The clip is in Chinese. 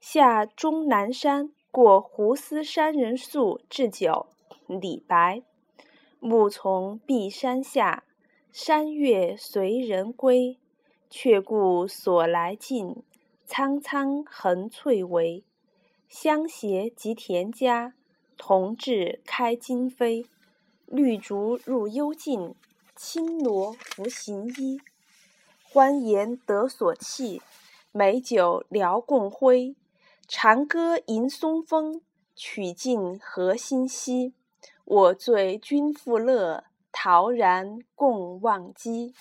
下终南山，过胡思山人宿，置酒。李白。暮从碧山下，山月随人归。却顾所来径，苍苍横翠微。相携及田家，同至开荆扉。绿竹入幽径，青萝拂行衣。欢颜得所憩，美酒聊共挥。长歌吟松风，曲尽何心兮。我醉君复乐，陶然共忘机。